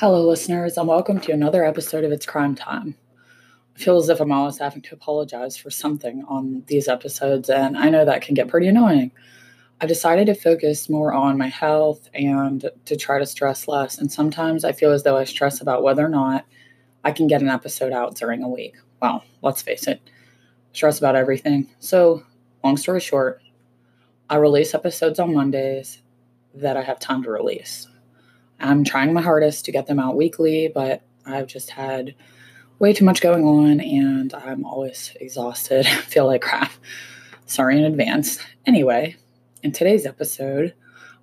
Hello, listeners, and welcome to another episode of It's Crime Time. I feel as if I'm always having to apologize for something on these episodes, and I know that can get pretty annoying. I decided to focus more on my health and to try to stress less, and sometimes I feel as though I stress about whether or not I can get an episode out during a week. Well, let's face it, stress about everything. So, long story short, I release episodes on Mondays that I have time to release. I'm trying my hardest to get them out weekly, but I've just had way too much going on and I'm always exhausted, feel like crap. Sorry in advance. Anyway, in today's episode,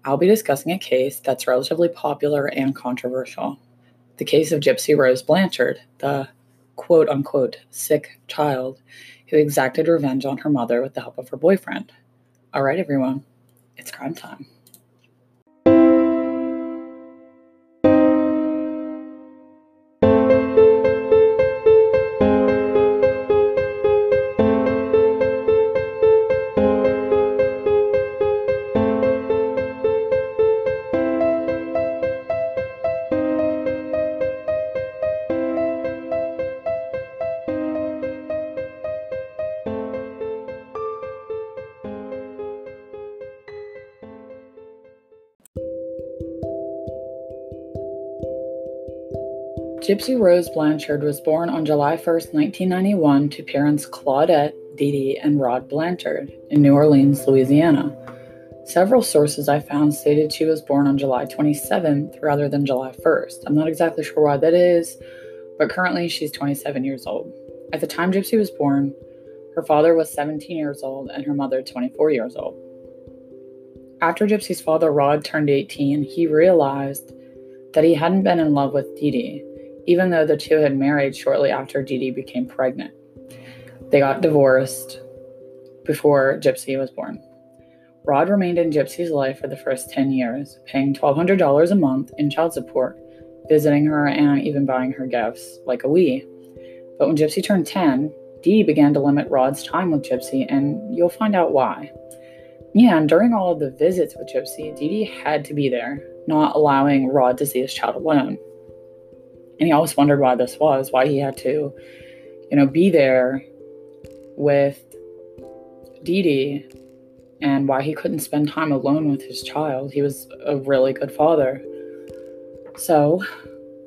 I'll be discussing a case that's relatively popular and controversial the case of Gypsy Rose Blanchard, the quote unquote sick child who exacted revenge on her mother with the help of her boyfriend. All right, everyone, it's crime time. Gypsy Rose Blanchard was born on July 1, 1991, to parents Claudette, Dee Dee, and Rod Blanchard in New Orleans, Louisiana. Several sources I found stated she was born on July 27th rather than July 1st. I'm not exactly sure why that is, but currently she's 27 years old. At the time Gypsy was born, her father was 17 years old and her mother 24 years old. After Gypsy's father Rod turned 18, he realized that he hadn't been in love with Dee Dee even though the two had married shortly after Dee Dee became pregnant. They got divorced before Gypsy was born. Rod remained in Gypsy's life for the first 10 years, paying $1,200 a month in child support, visiting her, and even buying her gifts, like a Wii. But when Gypsy turned 10, Dee began to limit Rod's time with Gypsy, and you'll find out why. Yeah, and during all of the visits with Gypsy, Dee Dee had to be there, not allowing Rod to see his child alone. And he always wondered why this was, why he had to, you know, be there with Dee Dee and why he couldn't spend time alone with his child. He was a really good father. So,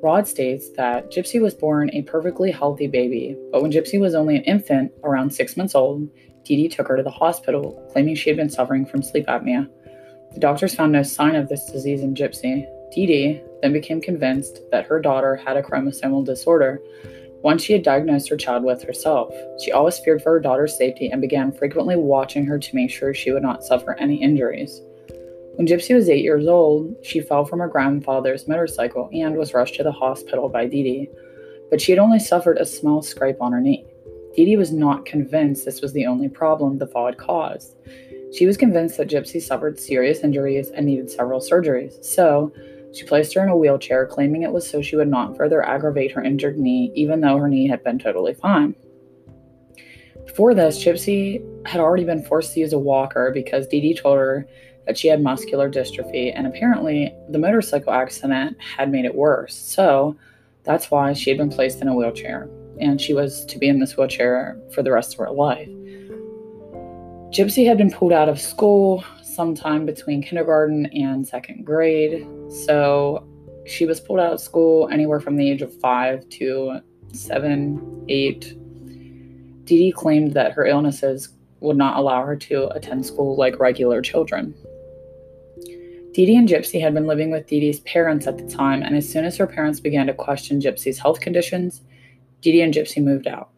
Rod states that Gypsy was born a perfectly healthy baby, but when Gypsy was only an infant, around six months old, Dee Dee took her to the hospital, claiming she had been suffering from sleep apnea. The doctors found no sign of this disease in Gypsy. Dee, then became convinced that her daughter had a chromosomal disorder once she had diagnosed her child with herself. She always feared for her daughter's safety and began frequently watching her to make sure she would not suffer any injuries. When Gypsy was eight years old, she fell from her grandfather's motorcycle and was rushed to the hospital by Dee, but she had only suffered a small scrape on her knee. Dee was not convinced this was the only problem the fall had caused. She was convinced that Gypsy suffered serious injuries and needed several surgeries, so she placed her in a wheelchair, claiming it was so she would not further aggravate her injured knee, even though her knee had been totally fine. Before this, Gypsy had already been forced to use a walker because Dee Dee told her that she had muscular dystrophy, and apparently the motorcycle accident had made it worse. So that's why she had been placed in a wheelchair, and she was to be in this wheelchair for the rest of her life. Gypsy had been pulled out of school sometime between kindergarten and second grade. So she was pulled out of school anywhere from the age of five to seven, eight. Dee Dee claimed that her illnesses would not allow her to attend school like regular children. Dee Dee and Gypsy had been living with Dee Dee's parents at the time, and as soon as her parents began to question Gypsy's health conditions, Dee Dee and Gypsy moved out.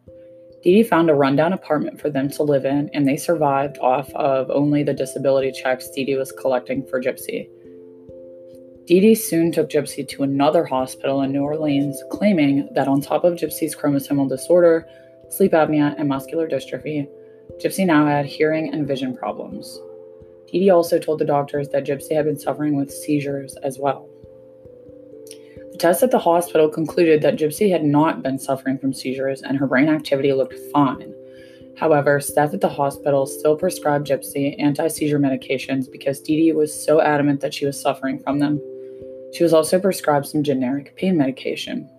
Dee Dee found a rundown apartment for them to live in, and they survived off of only the disability checks Dee Dee was collecting for Gypsy. Dee Dee soon took Gypsy to another hospital in New Orleans, claiming that on top of Gypsy's chromosomal disorder, sleep apnea, and muscular dystrophy, Gypsy now had hearing and vision problems. Dee Dee also told the doctors that Gypsy had been suffering with seizures as well. Tests at the hospital concluded that Gypsy had not been suffering from seizures and her brain activity looked fine. However, staff at the hospital still prescribed Gypsy anti seizure medications because Dee Dee was so adamant that she was suffering from them. She was also prescribed some generic pain medication.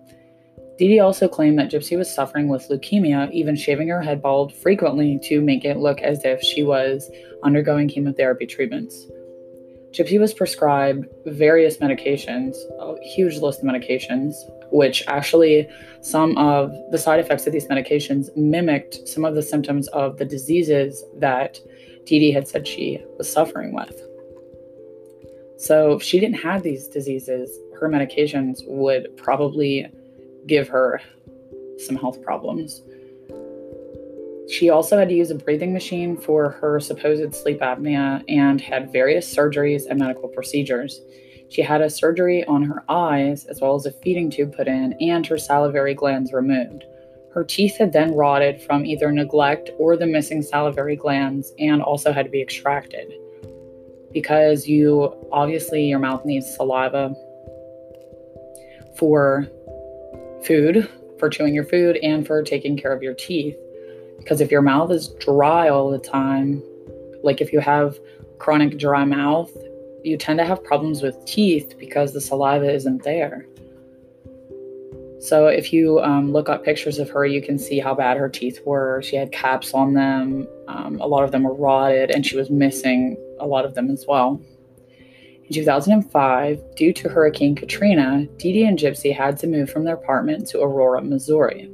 Dee Dee also claimed that Gypsy was suffering with leukemia, even shaving her head bald frequently to make it look as if she was undergoing chemotherapy treatments. Gypsy was prescribed various medications, a huge list of medications, which actually some of the side effects of these medications mimicked some of the symptoms of the diseases that Dee Dee had said she was suffering with. So if she didn't have these diseases, her medications would probably give her some health problems. She also had to use a breathing machine for her supposed sleep apnea and had various surgeries and medical procedures. She had a surgery on her eyes, as well as a feeding tube put in, and her salivary glands removed. Her teeth had then rotted from either neglect or the missing salivary glands and also had to be extracted. Because you obviously, your mouth needs saliva for food, for chewing your food, and for taking care of your teeth. Because if your mouth is dry all the time, like if you have chronic dry mouth, you tend to have problems with teeth because the saliva isn't there. So if you um, look up pictures of her, you can see how bad her teeth were. She had caps on them. Um, a lot of them were rotted, and she was missing a lot of them as well. In 2005, due to Hurricane Katrina, Dee Dee and Gypsy had to move from their apartment to Aurora, Missouri.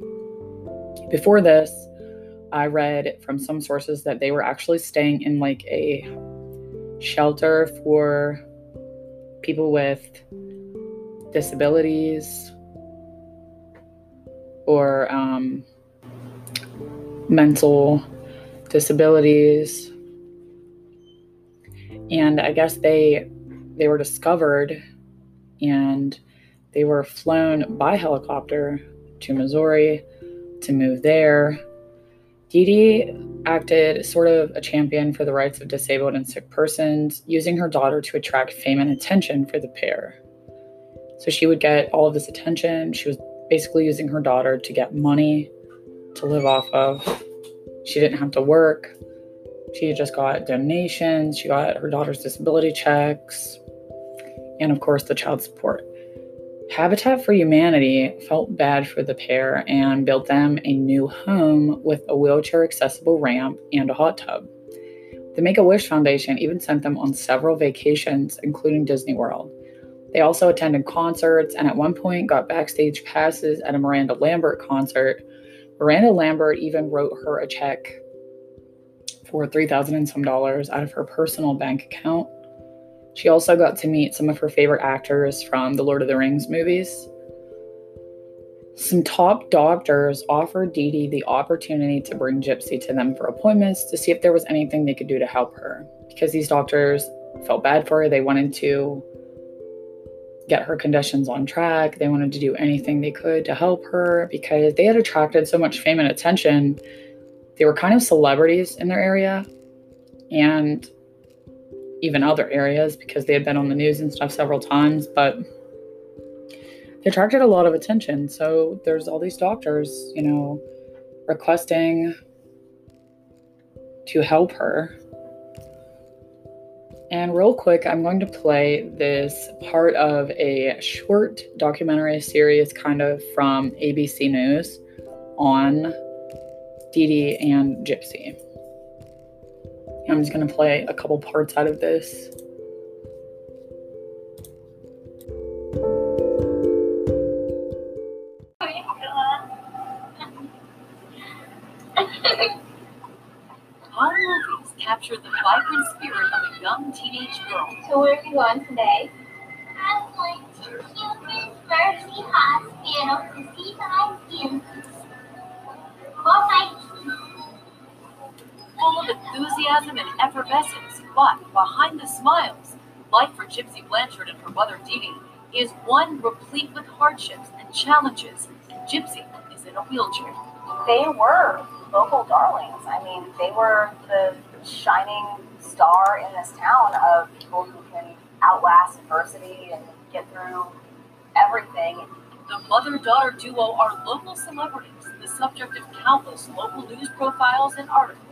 Before this, I read from some sources that they were actually staying in like a shelter for people with disabilities or um, mental disabilities. And I guess they they were discovered and they were flown by helicopter to Missouri to move there Dee Dee acted sort of a champion for the rights of disabled and sick persons, using her daughter to attract fame and attention for the pair. So she would get all of this attention. She was basically using her daughter to get money to live off of. She didn't have to work. She just got donations. She got her daughter's disability checks, and of course, the child support. Habitat for Humanity felt bad for the pair and built them a new home with a wheelchair accessible ramp and a hot tub. The Make a Wish Foundation even sent them on several vacations, including Disney World. They also attended concerts and at one point got backstage passes at a Miranda Lambert concert. Miranda Lambert even wrote her a check for 3000 and some dollars out of her personal bank account she also got to meet some of her favorite actors from the Lord of the Rings movies. Some top doctors offered Dee Dee the opportunity to bring Gypsy to them for appointments to see if there was anything they could do to help her. Because these doctors felt bad for her, they wanted to get her conditions on track. They wanted to do anything they could to help her because they had attracted so much fame and attention. They were kind of celebrities in their area. And even other areas because they had been on the news and stuff several times, but they attracted a lot of attention. So there's all these doctors, you know, requesting to help her. And real quick, I'm going to play this part of a short documentary series, kind of from ABC News on Dee Dee and Gypsy. I'm just going to play a couple parts out of this. Home movies capture the vibrant spirit of a young teenage girl. So where are we going today? Blanchard and her mother Dee Dee is one replete with hardships and challenges, and Gypsy is in a wheelchair. They were local darlings. I mean, they were the shining star in this town of people who can outlast adversity and get through everything. The mother daughter duo are local celebrities, the subject of countless local news profiles and articles.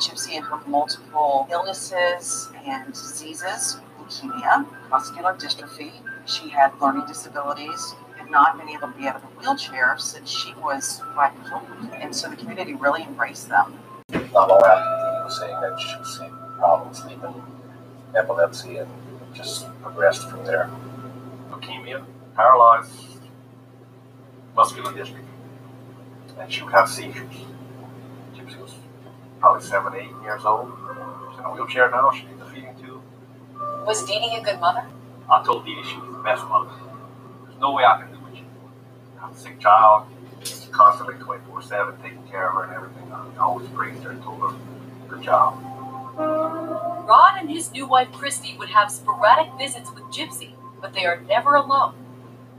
Gypsy and her multiple illnesses and diseases, leukemia, muscular dystrophy, she had learning disabilities, and not been able to be out of a wheelchair since she was five years old. And so the community really embraced them. Not long after he was saying that she was seeing problems, sleeping, epilepsy, and just progressed from there. Leukemia, paralyzed muscular dystrophy, and she would have seizures. Gypsy was probably seven, eight years old. She's in a wheelchair now. She Was Dee Dee a good mother? I told Dee Dee she was the best mother. There's no way I can do what she did. I have a sick child, constantly 24 7 taking care of her and everything. I always praised her and told her, good job. Rod and his new wife Christy would have sporadic visits with Gypsy, but they are never alone.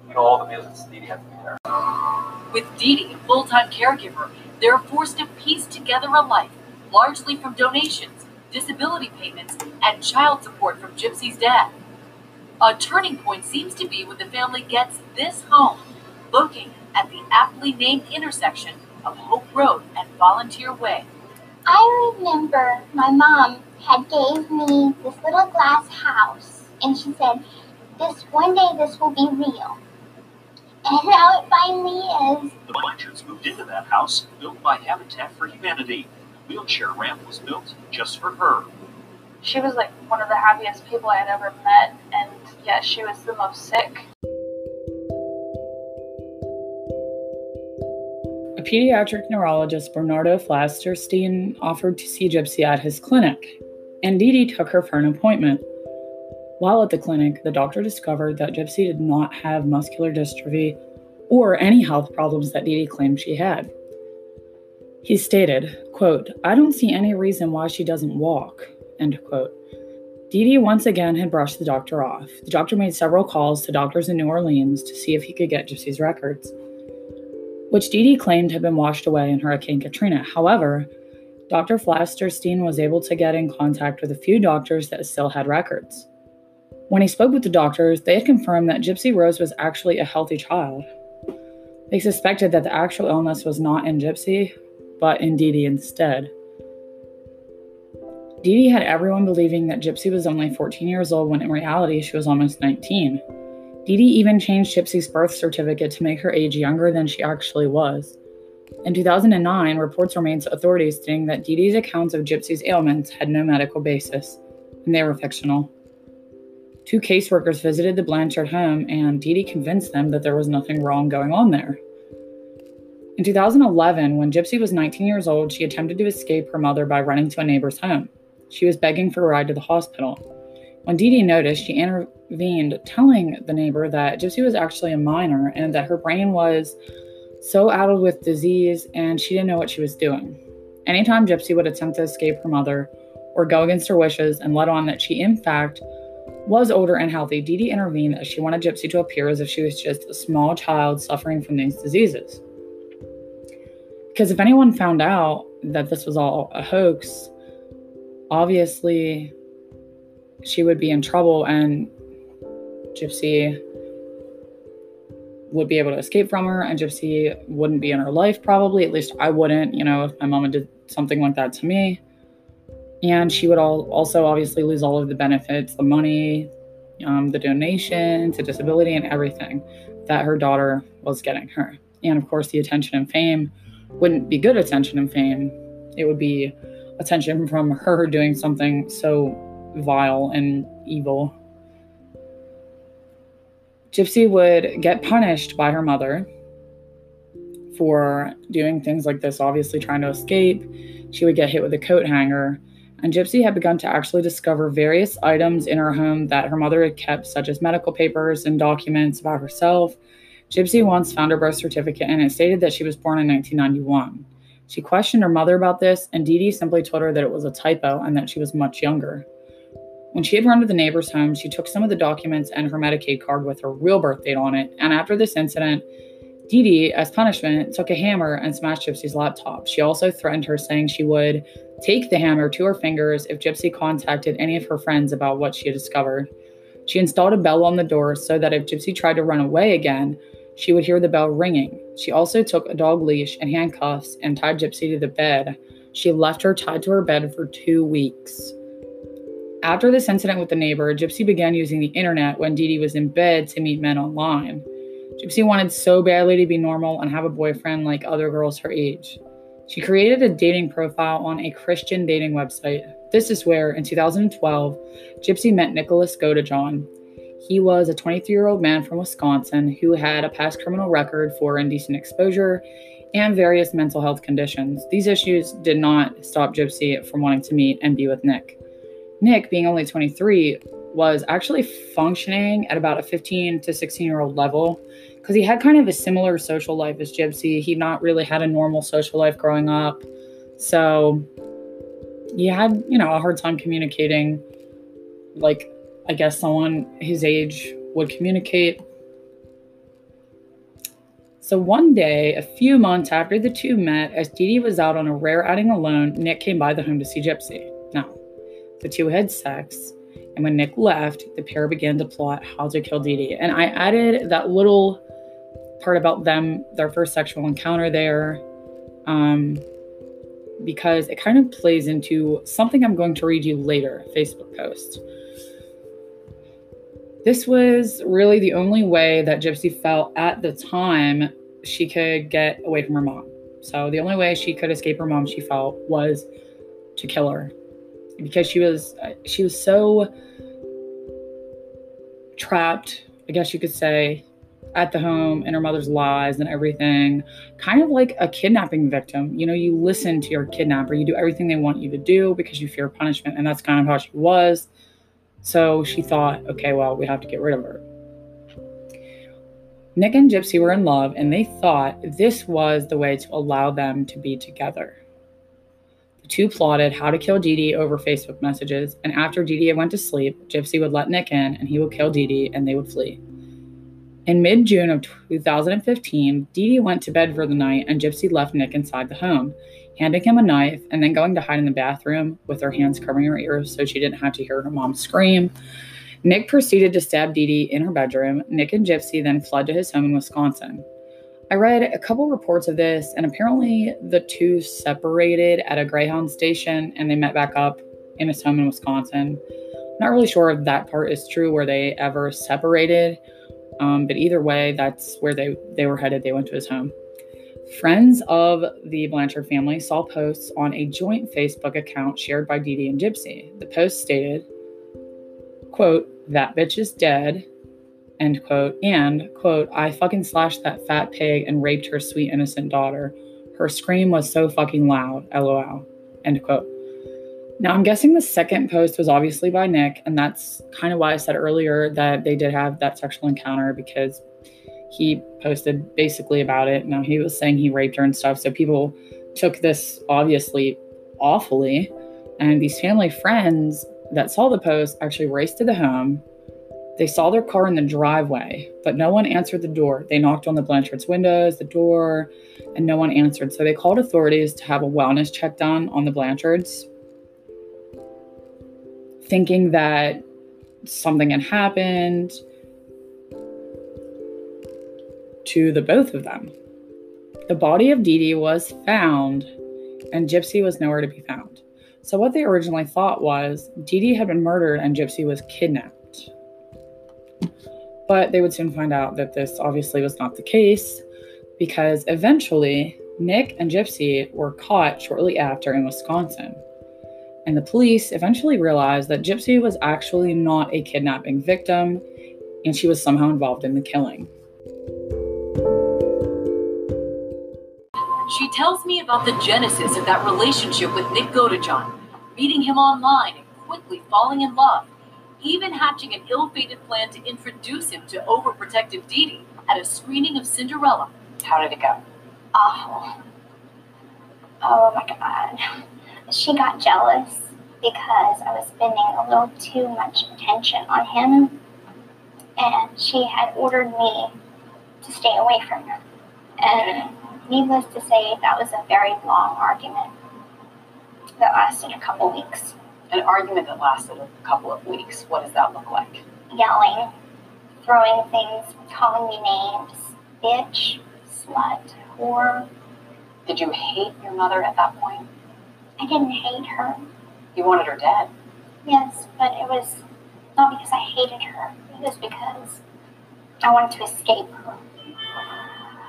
You know, all the visits, Dee Dee had to be there. With Dee Dee, a full time caregiver, they are forced to piece together a life, largely from donations, disability payments, and child support from Gypsy's dad. A turning point seems to be when the family gets this home, located at the aptly named intersection of Hope Road and Volunteer Way. I remember my mom had gave me this little glass house, and she said, "This one day, this will be real." And now it finally is. The Blanchards moved into that house built by Habitat for Humanity. A wheelchair ramp was built just for her. She was like one of the happiest people I had ever met, and yet she was the most sick. A pediatric neurologist, Bernardo Flasterstein, offered to see Gypsy at his clinic, and Dee Dee took her for an appointment. While at the clinic, the doctor discovered that Gypsy did not have muscular dystrophy or any health problems that Dee Dee claimed she had. He stated, quote, I don't see any reason why she doesn't walk, end quote. Dee Dee once again had brushed the doctor off. The doctor made several calls to doctors in New Orleans to see if he could get Gypsy's records, which Dee Dee claimed had been washed away in Hurricane Katrina. However, Dr. Flasterstein was able to get in contact with a few doctors that still had records. When he spoke with the doctors, they had confirmed that Gypsy Rose was actually a healthy child. They suspected that the actual illness was not in Gypsy, but in Dee Dee instead. Dee Dee had everyone believing that Gypsy was only 14 years old when in reality she was almost 19. Dee Dee even changed Gypsy's birth certificate to make her age younger than she actually was. In 2009, reports were made to authorities stating that Dee Dee's accounts of Gypsy's ailments had no medical basis, and they were fictional. Two caseworkers visited the Blanchard home, and Dee Dee convinced them that there was nothing wrong going on there. In 2011, when Gypsy was 19 years old, she attempted to escape her mother by running to a neighbor's home. She was begging for a ride to the hospital. When Dee Dee noticed, she intervened, telling the neighbor that Gypsy was actually a minor and that her brain was so addled with disease and she didn't know what she was doing. Anytime Gypsy would attempt to escape her mother or go against her wishes and let on that she, in fact, was older and healthy, Dee Dee intervened as she wanted Gypsy to appear as if she was just a small child suffering from these diseases. Because if anyone found out that this was all a hoax, obviously she would be in trouble and Gypsy would be able to escape from her and Gypsy wouldn't be in her life probably. At least I wouldn't, you know, if my mama did something like that to me. And she would all also obviously lose all of the benefits, the money, um, the donations, the disability, and everything that her daughter was getting her. And of course, the attention and fame wouldn't be good attention and fame. It would be attention from her doing something so vile and evil. Gypsy would get punished by her mother for doing things like this, obviously trying to escape. She would get hit with a coat hanger. And Gypsy had begun to actually discover various items in her home that her mother had kept, such as medical papers and documents about herself. Gypsy once found her birth certificate and it stated that she was born in 1991. She questioned her mother about this, and Dee Dee simply told her that it was a typo and that she was much younger. When she had run to the neighbor's home, she took some of the documents and her Medicaid card with her real birth date on it, and after this incident, Dee Dee, as punishment, took a hammer and smashed Gypsy's laptop. She also threatened her, saying she would take the hammer to her fingers if Gypsy contacted any of her friends about what she had discovered. She installed a bell on the door so that if Gypsy tried to run away again, she would hear the bell ringing. She also took a dog leash and handcuffs and tied Gypsy to the bed. She left her tied to her bed for two weeks. After this incident with the neighbor, Gypsy began using the internet when Dee Dee was in bed to meet men online. Gypsy wanted so badly to be normal and have a boyfriend like other girls her age. She created a dating profile on a Christian dating website. This is where, in 2012, Gypsy met Nicholas Godejohn. He was a 23 year old man from Wisconsin who had a past criminal record for indecent exposure and various mental health conditions. These issues did not stop Gypsy from wanting to meet and be with Nick. Nick, being only 23, was actually functioning at about a 15 to 16 year old level because he had kind of a similar social life as Gypsy. He not really had a normal social life growing up. So he had, you know, a hard time communicating like I guess someone his age would communicate. So one day, a few months after the two met, as Dee Dee was out on a rare outing alone, Nick came by the home to see Gypsy. Now, the two had sex, and when Nick left, the pair began to plot how to kill Dee Dee. And I added that little part about them, their first sexual encounter there, um, because it kind of plays into something I'm going to read you later, Facebook post. This was really the only way that Gypsy felt at the time she could get away from her mom. So the only way she could escape her mom, she felt, was to kill her, because she was uh, she was so trapped, I guess you could say, at the home and her mother's lies and everything, kind of like a kidnapping victim. You know, you listen to your kidnapper, you do everything they want you to do because you fear punishment, and that's kind of how she was. So she thought, okay, well, we have to get rid of her. Nick and Gypsy were in love, and they thought this was the way to allow them to be together. The two plotted how to kill Dee Dee over Facebook messages, and after Dee Dee went to sleep, Gypsy would let Nick in, and he would kill Dee Dee, and they would flee. In mid June of 2015, Dee Dee went to bed for the night, and Gypsy left Nick inside the home handing him a knife, and then going to hide in the bathroom with her hands covering her ears so she didn't have to hear her mom scream. Nick proceeded to stab Dee Dee in her bedroom. Nick and Gypsy then fled to his home in Wisconsin. I read a couple reports of this, and apparently the two separated at a Greyhound station and they met back up in his home in Wisconsin. Not really sure if that part is true, where they ever separated, um, but either way, that's where they, they were headed. They went to his home. Friends of the Blanchard family saw posts on a joint Facebook account shared by Dee Dee and Gypsy. The post stated, quote, that bitch is dead, end quote, and, quote, I fucking slashed that fat pig and raped her sweet innocent daughter. Her scream was so fucking loud, lol, end quote. Now, I'm guessing the second post was obviously by Nick, and that's kind of why I said earlier that they did have that sexual encounter because he posted basically about it. Now he was saying he raped her and stuff. So people took this obviously awfully. And these family friends that saw the post actually raced to the home. They saw their car in the driveway, but no one answered the door. They knocked on the Blanchard's windows, the door, and no one answered. So they called authorities to have a wellness check done on the Blanchards, thinking that something had happened to the both of them. The body of Dee Dee was found, and Gypsy was nowhere to be found. So, what they originally thought was Dee Dee had been murdered and Gypsy was kidnapped. But they would soon find out that this obviously was not the case because eventually Nick and Gypsy were caught shortly after in Wisconsin. And the police eventually realized that Gypsy was actually not a kidnapping victim and she was somehow involved in the killing. She tells me about the genesis of that relationship with Nick Godejohn, meeting him online and quickly falling in love, even hatching an ill-fated plan to introduce him to overprotective Dee at a screening of Cinderella. How did it go? Awful. Oh my god. She got jealous because I was spending a little too much attention on him, and she had ordered me to stay away from her. And Needless to say, that was a very long argument that lasted a couple weeks. An argument that lasted a couple of weeks. What does that look like? Yelling, throwing things, calling me names, bitch, slut, whore. Did you hate your mother at that point? I didn't hate her. You wanted her dead. Yes, but it was not because I hated her. It was because I wanted to escape her.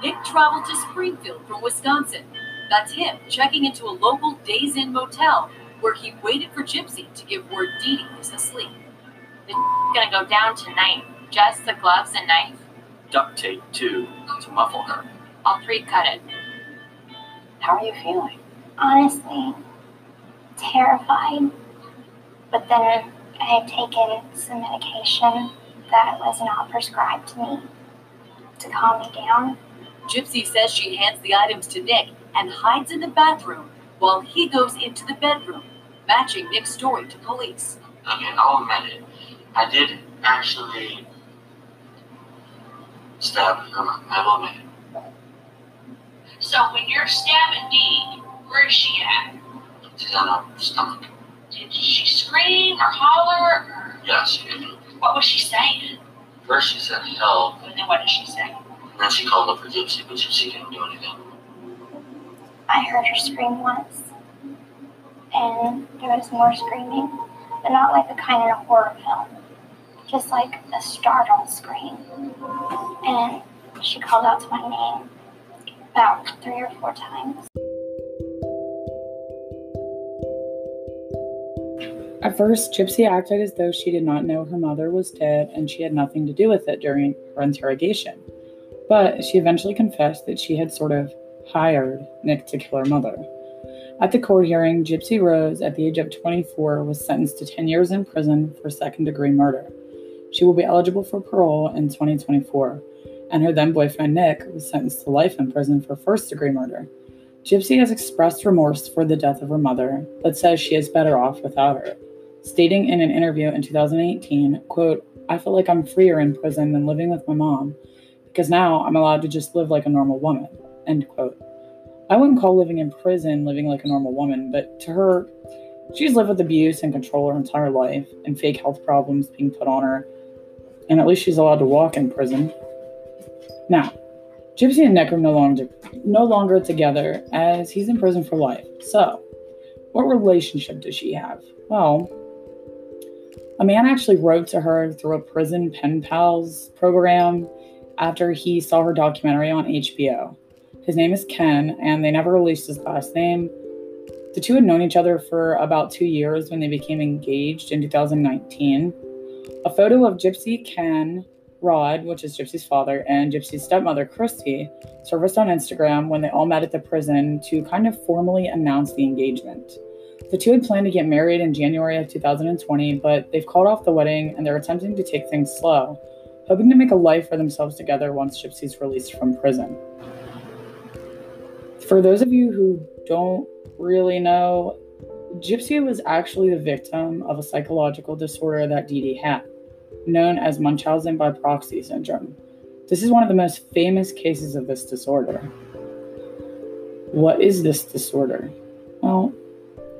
Nick traveled to Springfield from Wisconsin. That's him checking into a local Days Inn motel where he waited for Gypsy to give word Dee Dee was asleep. Gonna go down tonight. Just the gloves and knife. Duct tape, too, to muffle her. All three cut it. How are you feeling? Honestly, terrified. But then I had taken some medication that was not prescribed to me to calm me down. Gypsy says she hands the items to Nick and hides in the bathroom while he goes into the bedroom, matching Nick's story to police. Okay, I'll admit it. I did actually stab her. I will admit it. So when you're stabbing Dee, where is she at? She's on her stomach. Did she scream or holler? Or Yes, she did. what was she saying? First she said help, And then what did she say? And then she called up for Gypsy, but Gypsy couldn't do anything. I heard her scream once, and there was more screaming, but not like the kind in a horror film, just like a startled scream. And she called out to my name about three or four times. At first, Gypsy acted as though she did not know her mother was dead and she had nothing to do with it during her interrogation. But she eventually confessed that she had sort of hired Nick to kill her mother. At the court hearing, Gypsy Rose, at the age of 24, was sentenced to 10 years in prison for second degree murder. She will be eligible for parole in 2024, and her then boyfriend Nick was sentenced to life in prison for first degree murder. Gypsy has expressed remorse for the death of her mother, but says she is better off without her, stating in an interview in 2018, quote, I feel like I'm freer in prison than living with my mom, because now I'm allowed to just live like a normal woman, end quote. I wouldn't call living in prison living like a normal woman, but to her, she's lived with abuse and control her entire life and fake health problems being put on her, and at least she's allowed to walk in prison. Now, Gypsy and are no longer no longer together as he's in prison for life. So, what relationship does she have? Well, a man actually wrote to her through a prison pen pals program after he saw her documentary on HBO. His name is Ken, and they never released his last name. The two had known each other for about two years when they became engaged in 2019. A photo of Gypsy, Ken, Rod, which is Gypsy's father, and Gypsy's stepmother, Christy, surfaced on Instagram when they all met at the prison to kind of formally announce the engagement. The two had planned to get married in January of 2020, but they've called off the wedding and they're attempting to take things slow, hoping to make a life for themselves together once Gypsy's released from prison. For those of you who don't really know, Gypsy was actually the victim of a psychological disorder that Dee Dee had, known as Munchausen by proxy syndrome. This is one of the most famous cases of this disorder. What is this disorder? Well,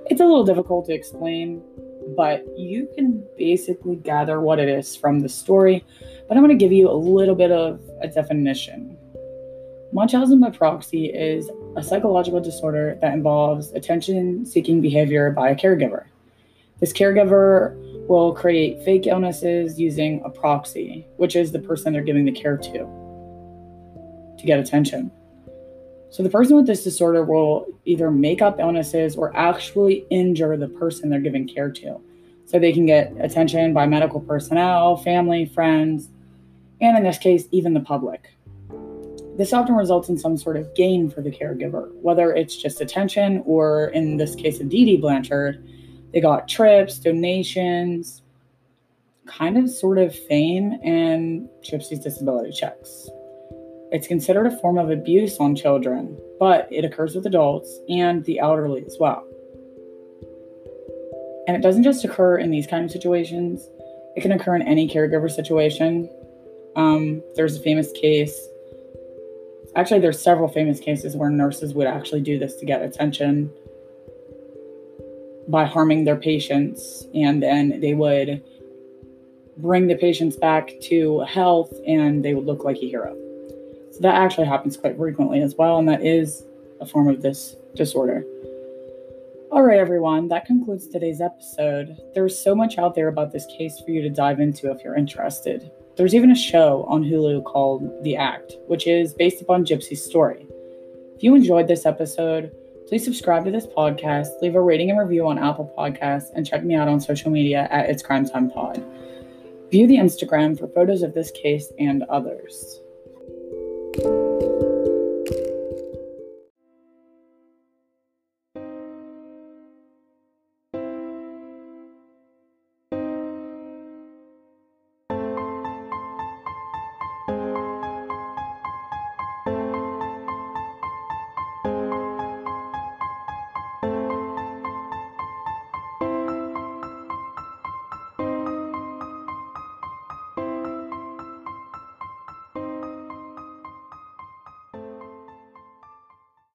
it's a little difficult to explain, but you can basically gather what it is from the story. But I'm going to give you a little bit of a definition. Munchausen by proxy is a psychological disorder that involves attention seeking behavior by a caregiver. This caregiver will create fake illnesses using a proxy, which is the person they're giving the care to, to get attention. So the person with this disorder will either make up illnesses or actually injure the person they're giving care to. So they can get attention by medical personnel, family, friends, and in this case, even the public. This often results in some sort of gain for the caregiver, whether it's just attention or, in this case of Dee Dee Blanchard, they got trips, donations, kind of sort of fame, and Gypsy's disability checks. It's considered a form of abuse on children, but it occurs with adults and the elderly as well. And it doesn't just occur in these kind of situations, it can occur in any caregiver situation. Um, there's a famous case. Actually, there's several famous cases where nurses would actually do this to get attention by harming their patients, and then they would bring the patients back to health and they would look like a hero. That actually happens quite frequently as well, and that is a form of this disorder. All right, everyone, that concludes today's episode. There's so much out there about this case for you to dive into if you're interested. There's even a show on Hulu called The Act, which is based upon Gypsy's story. If you enjoyed this episode, please subscribe to this podcast, leave a rating and review on Apple Podcasts, and check me out on social media at It's Crime Time Pod. View the Instagram for photos of this case and others week.